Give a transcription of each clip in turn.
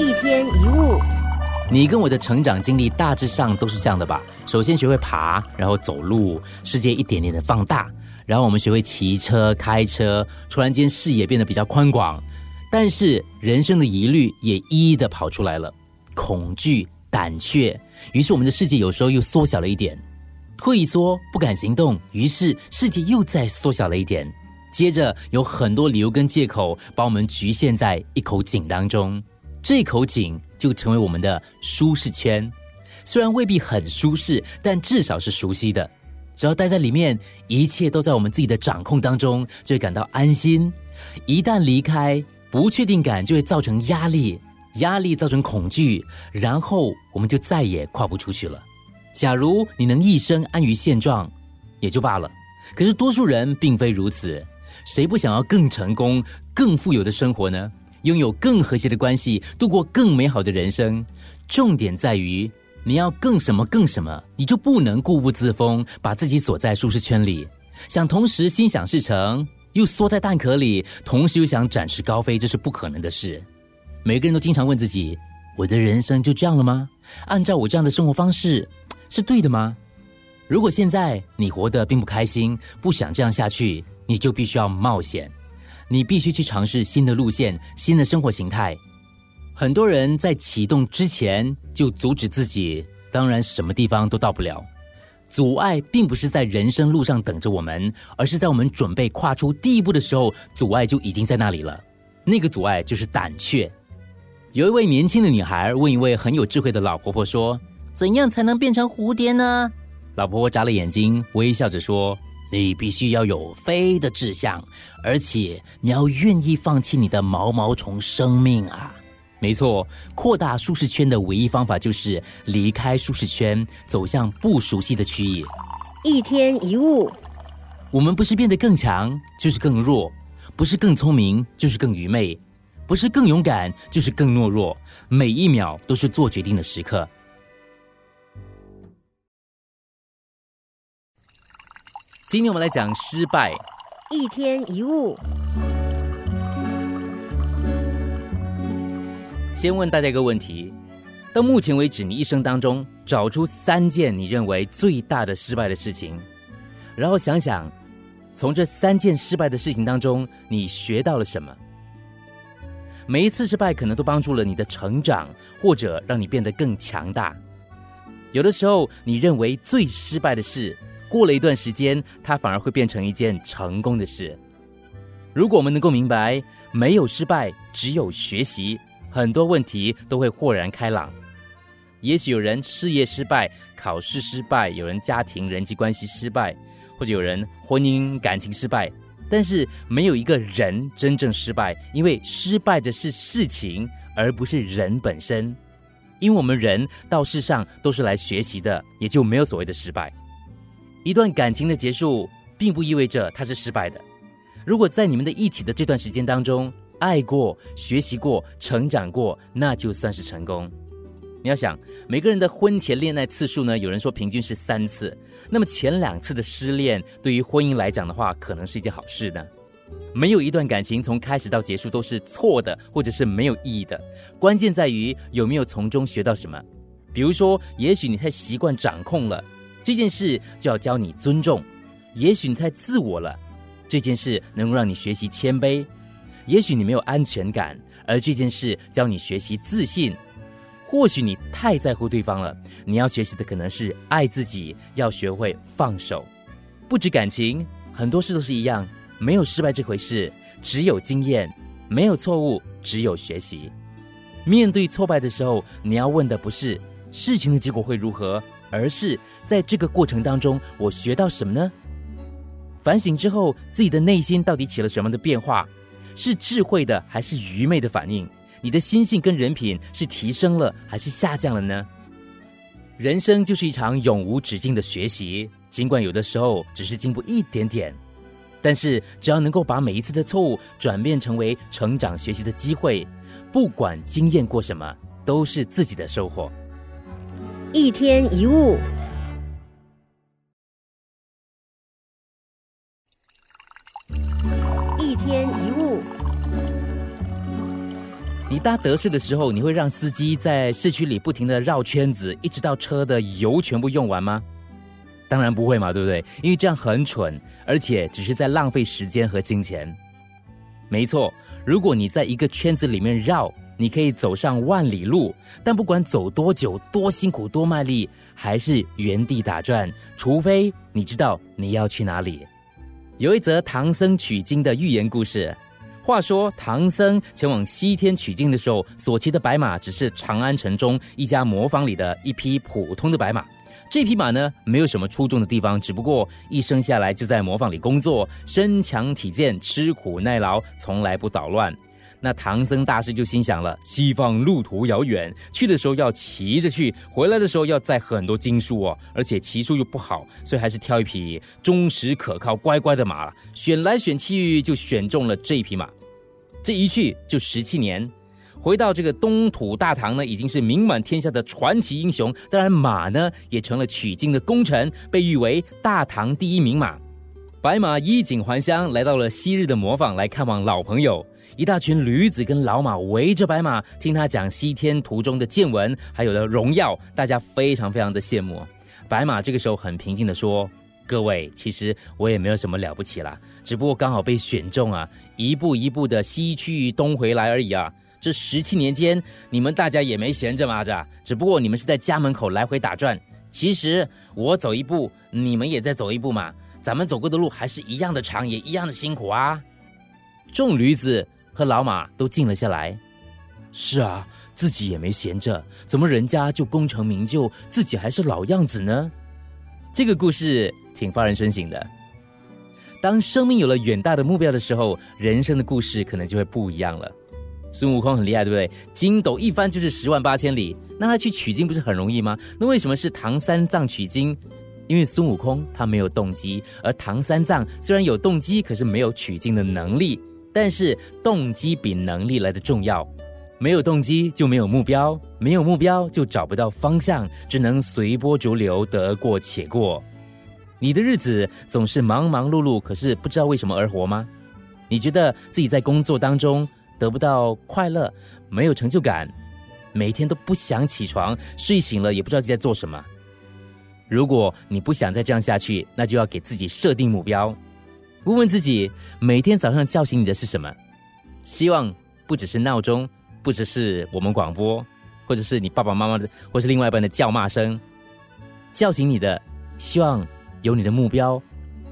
一天一物，你跟我的成长经历大致上都是这样的吧？首先学会爬，然后走路，世界一点点的放大，然后我们学会骑车、开车，突然间视野变得比较宽广。但是人生的疑虑也一一的跑出来了，恐惧、胆怯，于是我们的世界有时候又缩小了一点，退缩，不敢行动，于是世界又再缩小了一点。接着有很多理由跟借口把我们局限在一口井当中，这口井就成为我们的舒适圈。虽然未必很舒适，但至少是熟悉的。只要待在里面，一切都在我们自己的掌控当中，就会感到安心。一旦离开，不确定感就会造成压力，压力造成恐惧，然后我们就再也跨不出去了。假如你能一生安于现状，也就罢了。可是多数人并非如此。谁不想要更成功、更富有的生活呢？拥有更和谐的关系，度过更美好的人生。重点在于你要更什么更什么，你就不能固步自封，把自己锁在舒适圈里。想同时心想事成，又缩在蛋壳里，同时又想展翅高飞，这是不可能的事。每个人都经常问自己：我的人生就这样了吗？按照我这样的生活方式是对的吗？如果现在你活得并不开心，不想这样下去。你就必须要冒险，你必须去尝试新的路线、新的生活形态。很多人在启动之前就阻止自己，当然什么地方都到不了。阻碍并不是在人生路上等着我们，而是在我们准备跨出第一步的时候，阻碍就已经在那里了。那个阻碍就是胆怯。有一位年轻的女孩问一位很有智慧的老婆婆说：“怎样才能变成蝴蝶呢？”老婆婆眨了眼睛，微笑着说。你必须要有飞的志向，而且你要愿意放弃你的毛毛虫生命啊！没错，扩大舒适圈的唯一方法就是离开舒适圈，走向不熟悉的区域。一天一物，我们不是变得更强，就是更弱；不是更聪明，就是更愚昧；不是更勇敢，就是更懦弱。每一秒都是做决定的时刻。今天我们来讲失败。一天一物。先问大家一个问题：到目前为止，你一生当中找出三件你认为最大的失败的事情，然后想想，从这三件失败的事情当中，你学到了什么？每一次失败可能都帮助了你的成长，或者让你变得更强大。有的时候，你认为最失败的事。过了一段时间，它反而会变成一件成功的事。如果我们能够明白，没有失败，只有学习，很多问题都会豁然开朗。也许有人事业失败、考试失败，有人家庭人际关系失败，或者有人婚姻感情失败，但是没有一个人真正失败，因为失败的是事情，而不是人本身。因为我们人到世上都是来学习的，也就没有所谓的失败。一段感情的结束，并不意味着它是失败的。如果在你们的一起的这段时间当中，爱过、学习过、成长过，那就算是成功。你要想，每个人的婚前恋爱次数呢？有人说平均是三次。那么前两次的失恋，对于婚姻来讲的话，可能是一件好事呢。没有一段感情从开始到结束都是错的，或者是没有意义的。关键在于有没有从中学到什么。比如说，也许你太习惯掌控了。这件事就要教你尊重，也许你太自我了；这件事能够让你学习谦卑，也许你没有安全感，而这件事教你学习自信。或许你太在乎对方了，你要学习的可能是爱自己，要学会放手。不止感情，很多事都是一样，没有失败这回事，只有经验；没有错误，只有学习。面对挫败的时候，你要问的不是事情的结果会如何。而是在这个过程当中，我学到什么呢？反省之后，自己的内心到底起了什么的变化？是智慧的还是愚昧的反应？你的心性跟人品是提升了还是下降了呢？人生就是一场永无止境的学习，尽管有的时候只是进步一点点，但是只要能够把每一次的错误转变成为成长学习的机会，不管经验过什么，都是自己的收获。一天一物，一天一物。你搭德士的时候，你会让司机在市区里不停的绕圈子，一直到车的油全部用完吗？当然不会嘛，对不对？因为这样很蠢，而且只是在浪费时间和金钱。没错，如果你在一个圈子里面绕，你可以走上万里路，但不管走多久、多辛苦、多卖力，还是原地打转，除非你知道你要去哪里。有一则唐僧取经的寓言故事。话说，唐僧前往西天取经的时候，所骑的白马只是长安城中一家磨坊里的一匹普通的白马。这匹马呢，没有什么出众的地方，只不过一生下来就在磨坊里工作，身强体健，吃苦耐劳，从来不捣乱。那唐僧大师就心想了：西方路途遥远，去的时候要骑着去，回来的时候要载很多经书哦，而且骑术又不好，所以还是挑一匹忠实可靠、乖乖的马了。选来选去，就选中了这匹马。这一去就十七年。回到这个东土大唐呢，已经是名满天下的传奇英雄。当然，马呢也成了取经的功臣，被誉为大唐第一名马。白马衣锦还乡，来到了昔日的磨坊来看望老朋友。一大群驴子跟老马围着白马，听他讲西天途中的见闻，还有的荣耀，大家非常非常的羡慕。白马这个时候很平静的说：“各位，其实我也没有什么了不起啦，只不过刚好被选中啊，一步一步的西去东回来而已啊。”这十七年间，你们大家也没闲着嘛，这只不过你们是在家门口来回打转。其实我走一步，你们也在走一步嘛，咱们走过的路还是一样的长，也一样的辛苦啊。众驴子和老马都静了下来。是啊，自己也没闲着，怎么人家就功成名就，自己还是老样子呢？这个故事挺发人深省的。当生命有了远大的目标的时候，人生的故事可能就会不一样了。孙悟空很厉害，对不对？筋斗一翻就是十万八千里，那他去取经不是很容易吗？那为什么是唐三藏取经？因为孙悟空他没有动机，而唐三藏虽然有动机，可是没有取经的能力。但是动机比能力来的重要，没有动机就没有目标，没有目标就找不到方向，只能随波逐流，得过且过。你的日子总是忙忙碌碌，可是不知道为什么而活吗？你觉得自己在工作当中？得不到快乐，没有成就感，每天都不想起床，睡醒了也不知道自己在做什么。如果你不想再这样下去，那就要给自己设定目标，问问自己，每天早上叫醒你的是什么？希望不只是闹钟，不只是我们广播，或者是你爸爸妈妈的，或是另外一半的叫骂声，叫醒你的，希望有你的目标，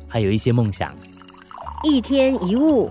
还有一些梦想。一天一物。